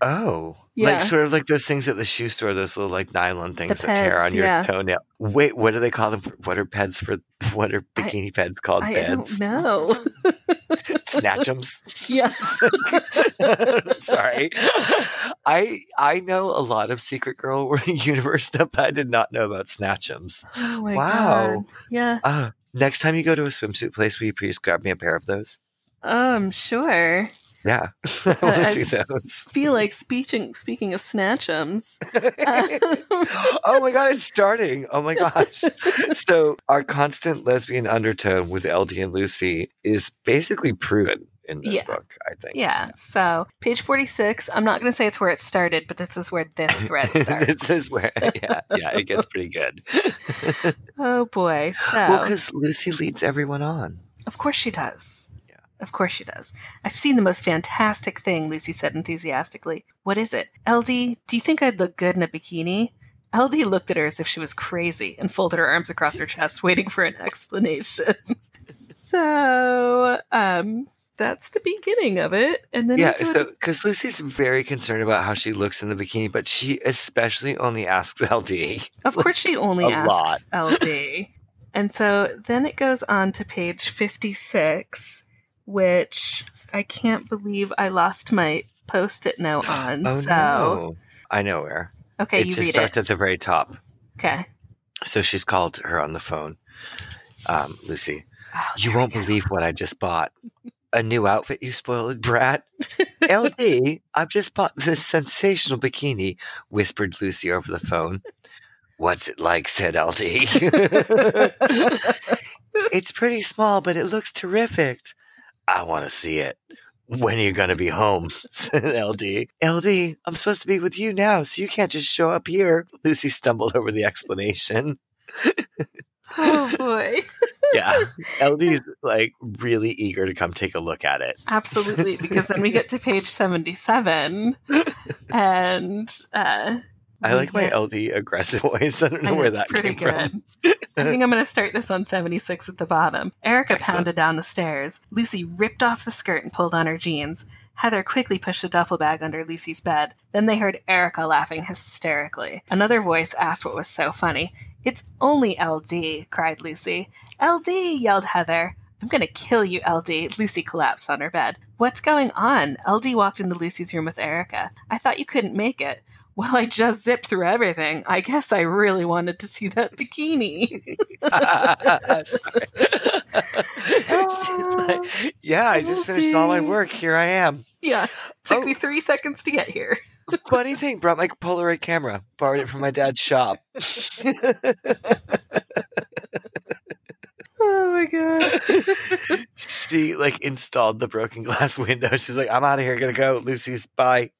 oh Yeah. like sort of like those things at the shoe store, those little like nylon things that tear on your yeah. toenail. Wait, what do they call them? What are pads for? What are I- bikini peds called? I Beds, don't know. snatchums. yeah. Sorry, I I know a lot of Secret Girl universe stuff. But I did not know about snatchums. Oh my Wow. god. Yeah. Uh, next time you go to a swimsuit place, will you please grab me a pair of those? Um. Sure. Yeah, I want to see those. Feel like speaking. Speaking of snatchums. um, oh my god, it's starting. Oh my gosh. so our constant lesbian undertone with LD and Lucy is basically proven in this Yeah. book, I think. yeah. So page forty-six. I'm not going to say it's where it started, but this is where this thread starts. this is where yeah, yeah, it gets pretty good. Oh boy. So well, because Lucy leads everyone on. Of course she does. Of course she does. I've seen the most fantastic thing, Lucy said enthusiastically. What is it? LD, do you think I'd look good in a bikini? LD looked at her as if she was crazy and folded her arms across her chest, waiting for an explanation. so, um, that's the beginning of it. And then yeah, go so because Lucy's very concerned about how she looks in the bikini, but she especially only asks LD. Of course, she only asks LD. And so then it goes on to page 56, which I can't believe I lost my post it note on. Oh so, no. I know where. okay, it you just read starts it. at the very top. Okay. So she's called her on the phone. Um, Lucy, Oh, you won't believe what I just bought. A new outfit, you spoiled brat. LD, I've just bought this sensational bikini, whispered Lucy over the phone. What's it like? said LD. it's pretty small, but it looks terrific. I want to see it. When are you going to be home? said LD. LD, I'm supposed to be with you now, so you can't just show up here. Lucy stumbled over the explanation. Oh boy. Yeah. LD's like really eager to come take a look at it. Absolutely, because then we get to page 77 and uh I like my LD aggressive voice. I don't know I where that pretty came from. good. I think I'm going to start this on 76 at the bottom. Erica Excellent. pounded down the stairs. Lucy ripped off the skirt and pulled on her jeans. Heather quickly pushed a duffel bag under Lucy's bed. Then they heard Erica laughing hysterically. Another voice asked what was so funny. It's only LD, cried Lucy. LD, yelled Heather. I'm going to kill you, LD. Lucy collapsed on her bed. What's going on? LD walked into Lucy's room with Erica. I thought you couldn't make it. Well, I just zipped through everything. I guess I really wanted to see that bikini. She's like, yeah, I just finished all my work. Here I am. yeah, took Oh. me three seconds to get here. Funny thing, brought my Polaroid camera. Borrowed it from my dad's shop. Oh my god. she like installed the broken glass window. She's like, I'm out of here. Gonna go. Lucy's bye.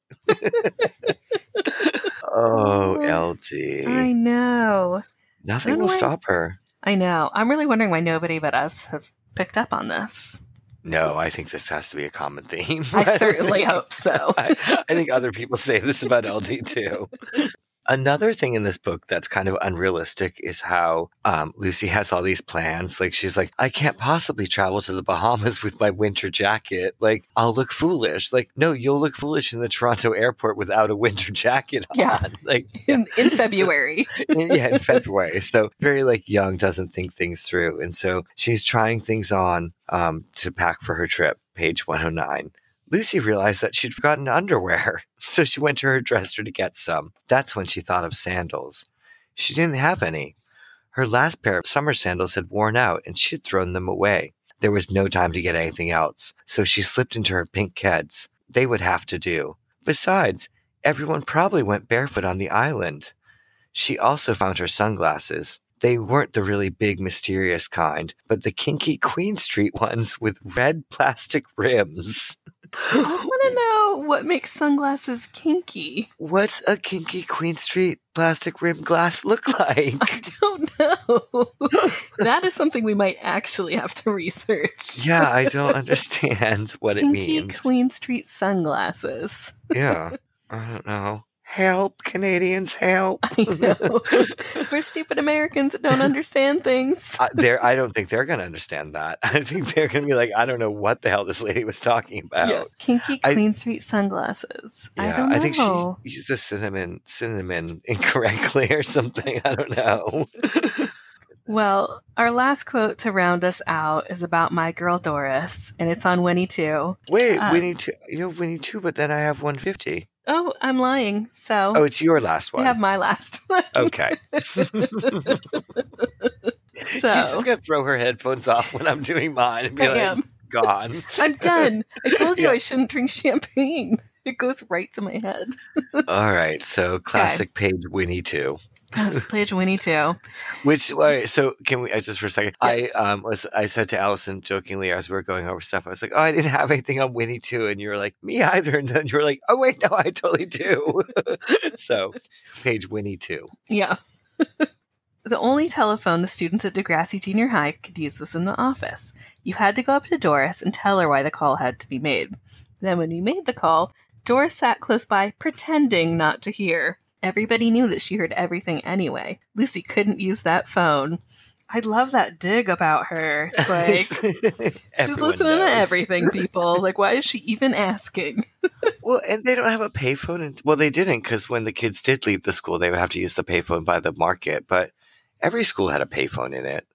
Oh, LD. I know. Nothing will away. stop her. I know. I'm really wondering why nobody but us have picked up on this. No, I think this has to be a common theme. I certainly hope so. I, I think other people say this about LD too. Another thing in this book that's kind of unrealistic is how um, Lucy has all these plans. Like, she's like, I can't possibly travel to the Bahamas with my winter jacket. Like, I'll look foolish. Like, no, you'll look foolish in the Toronto airport without a winter jacket on. Yeah. Like, In, in February. yeah, in February. So very like young, doesn't think things through, and so she's trying things on um, to pack for her trip. Page one hundred nine. Lucy realized that she'd forgotten underwear, so she went to her dresser to get some. That's when she thought of sandals. She didn't have any. Her last pair of summer sandals had worn out, and she'd thrown them away. There was no time to get anything else, so she slipped into her pink Keds. They would have to do. Besides, everyone probably went barefoot on the island. She also found her sunglasses. They weren't the really big, mysterious kind, but the kinky Queen Street ones with red plastic rims. I want to know what makes sunglasses kinky. What's a kinky Queen Street plastic rim glass look like? I don't know. that is something we might actually have to research. yeah, I don't understand what it means. kinky. Queen Street sunglasses. yeah, I don't know. Help, Canadians, help. I know. We're stupid Americans that don't understand things. Uh, they're, I don't think they're going to understand that. I think they're going to be like, I don't know what the hell this lady was talking about. yeah. Kinky I- Queen Street sunglasses. I don't know. think she used the cinnamon cinnamon incorrectly or something. I don't know. Well, our last quote to round us out is about my girl Doris, and it's on Winnie too. Wait, Uh, Winnie two. You have Winnie two, but then I have one fifty. Oh, I'm lying. So Oh, it's your last one. one. have my last one. okay. so She's just gonna throw her headphones off when I'm doing mine and be I like, am. "Gone." I'm done. I told you Yeah. I shouldn't drink champagne. It goes right to my head. All right. So classic page Winnie two. Yes, page Winnie too. Which all right, so can we uh, just for a second? Yes. I um was I said to Allison jokingly as we were going over stuff, I was like, Oh, I didn't have anything on Winnie too, and you were like, Me either. And then you were like, Oh wait, no, I totally do. so page Winnie too. Yeah. the only telephone the students at Degrassi Junior High could use was in the office. You had to go up to Doris and tell her why the call had to be made. Then, when you made the call, Doris sat close by, pretending not to hear. Everybody knew that she heard everything anyway. Lucy couldn't use that phone. I love that dig about her. It's like, she's listening to everything, people. Like, why is she even asking? Well, and they don't have a payphone. And, well, they didn't because when the kids did leave the school, they would have to use the payphone by the market. But every school had a payphone in it.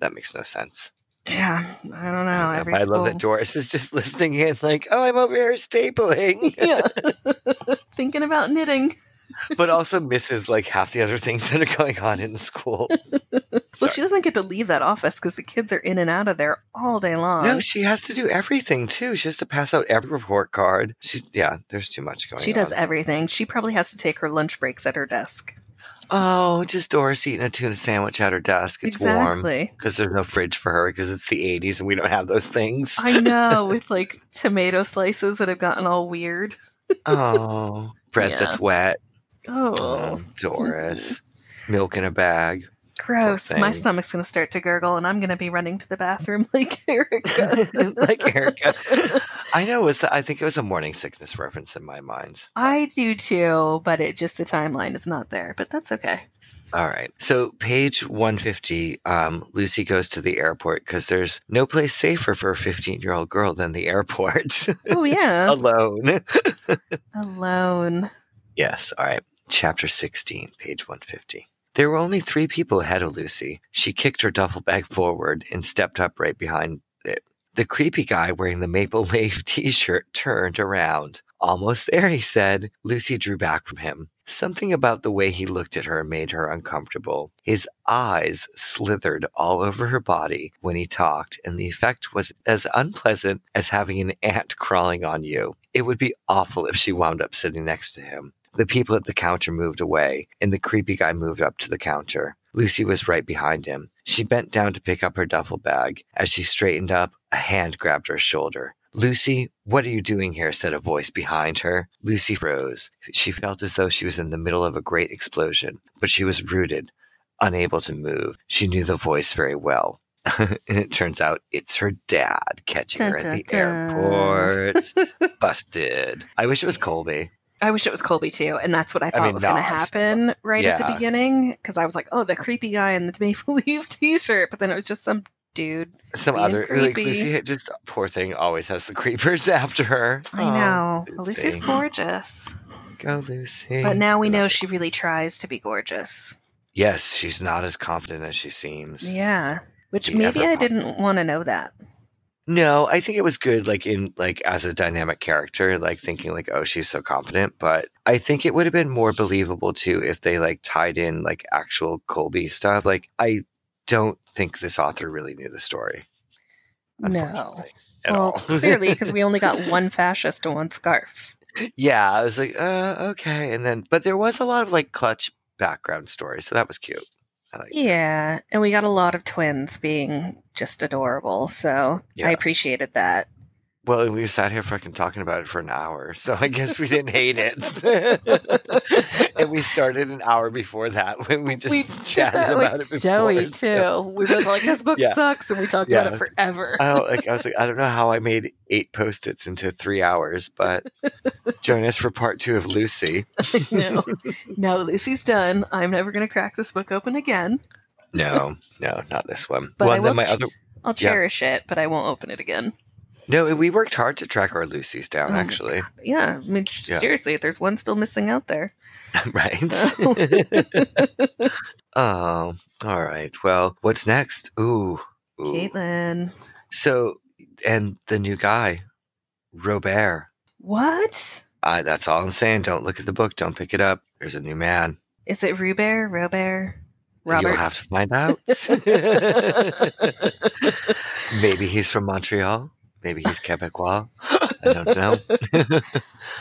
That makes no sense. Yeah, I don't know. Yeah, Every but I love that Doris is just listening in, like, "Oh, I'm over here stapling," yeah. Thinking about knitting. But also misses like half the other things that are going on in the school. Well, she doesn't get to leave that office because the kids are in and out of there all day long. No, she has to do everything too. She has to pass out every report card. She's yeah. There's too much going. On. She does on. everything. She probably has to take her lunch breaks at her desk. Oh, just Doris eating a tuna sandwich at her desk. It's warm exactly. because there's no fridge for her because it's the 80s and we don't have those things. I know, with like tomato slices that have gotten all weird. oh, bread Yeah. that's wet. Oh, Oh, Doris. Milk in a bag. gross. My stomach's going to start to gurgle and I'm going to be running to the bathroom like Erica. like Erica. I know. It was I think it was a morning sickness reference in my mind. I do too, but it just the timeline is not there, but that's okay. All right. So, page 150, um, Lucy goes to the airport because there's no place safer for a 15 year old girl than the airport Oh, yeah. alone. Alone. yes. All right. Chapter 16, page 150. There were only three people ahead of Lucy. She kicked her duffel bag forward and stepped up right behind it. The creepy guy wearing the maple leaf t shirt turned around. Almost there, he said. Lucy drew back from him. Something about the way he looked at her made her uncomfortable. His eyes slithered all over her body when he talked, and the effect was as unpleasant as having an ant crawling on you. It would be awful if she wound up sitting next to him. The people at the counter moved away, and the creepy guy moved up to the counter. Lucy was right behind him. She bent down to pick up her duffel bag. As she straightened up, a hand grabbed her shoulder. Lucy, what are you doing here? said a voice behind her. Lucy froze. She felt as though she was in the middle of a great explosion, but she was rooted, unable to move. She knew the voice very well. and it turns out it's her dad catching Dun, her at dun, the dun. airport. Busted. I wish it was Colby. I wish it was Colby too, and that's what I thought mean, was going to happen right at the beginning because I was like, "Oh, the creepy guy in the maple leaf T-shirt," but then it was just some dude. Some other like creepy. Lucy just poor thing always has the creepers after her. I Oh, know Lucy. Lucy's gorgeous, Go Lucy. but now we know she really tries to be gorgeous. Yes, she's not as confident as she seems. Yeah, which Be maybe I didn't want to know that. No, I think it was good, like in like as a dynamic character, like thinking like, oh, she's so confident. But I think it would have been more believable too if they like tied in like actual Colby stuff. Like I don't think this author really knew the story. No, well, clearly because we only got one fascist and one scarf. yeah, I was like, uh, okay. And then but there was a lot of like clutch background story, so that was cute. Like Yeah, and we got a lot of twins being just adorable, so Yeah. I appreciated that. Well, we sat here fucking talking about it for an hour, so I guess we didn't hate it. and we started an hour before that when we just we did chatted that about with it before. Joey so- too. We both were like, "This book Yeah. sucks," and we talked about it forever. I, like, I was like, I don't know how I made eight post-its into three hours, but join us for part two of Lucy. no, no, Lucy's done. I'm never going to crack this book open again. No, no, not this one. But well, I then will my ch- other I'll Yeah. cherish it, but I won't open it again. No, we worked hard to track our Lucy's down. Oh actually, Yeah, I mean, Yeah. seriously, if there's one still missing out there. right? So- oh, all right. Well, what's next? Ooh, ooh. Caitlin. So, and the new guy, Robert. What? Uh, that's all I'm saying. Don't look at the book. Don't pick it up. There's a new man. Is it Robert? Robert? Robert? You'll have to find out. Maybe he's from Montreal. Maybe he's Quebecois. I don't know.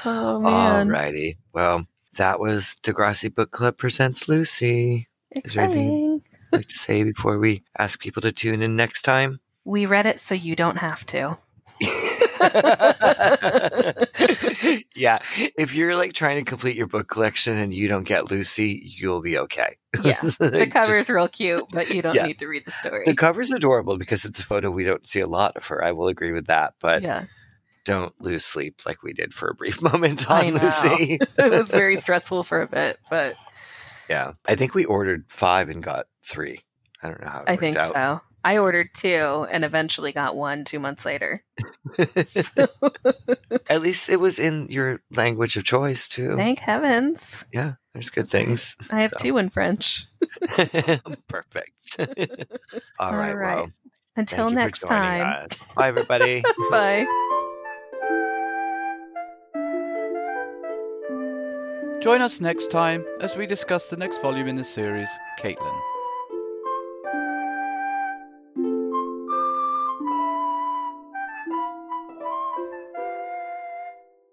oh, man. Alrighty. Well, that was Degrassi Book Club presents Lucy. Is there anything- Exciting. I'd like to say before we ask people to tune in next time. We read it so you don't have to. yeah, if you're like trying to complete your book collection and you don't get Lucy, you'll be okay. Yeah, The cover is real cute, but you don't Yeah. need to read the story. the cover's adorable because it's a photo we don't see a lot of her. I will agree with that, but yeah, don't lose sleep like we did for a brief moment on. Lucy. it was very stressful for a bit, but yeah, I think we ordered five and got three. I don't know how. It I think out. so. I ordered two and eventually got one two months later. So, At least it was in your language of choice too. thank heavens. yeah, there's good things. I have So. two in French. Perfect. All right. All right. Well, Until thank you for next time. us. Bye, everybody. Bye. Join us next time as we discuss the next volume in the series, Caitlin.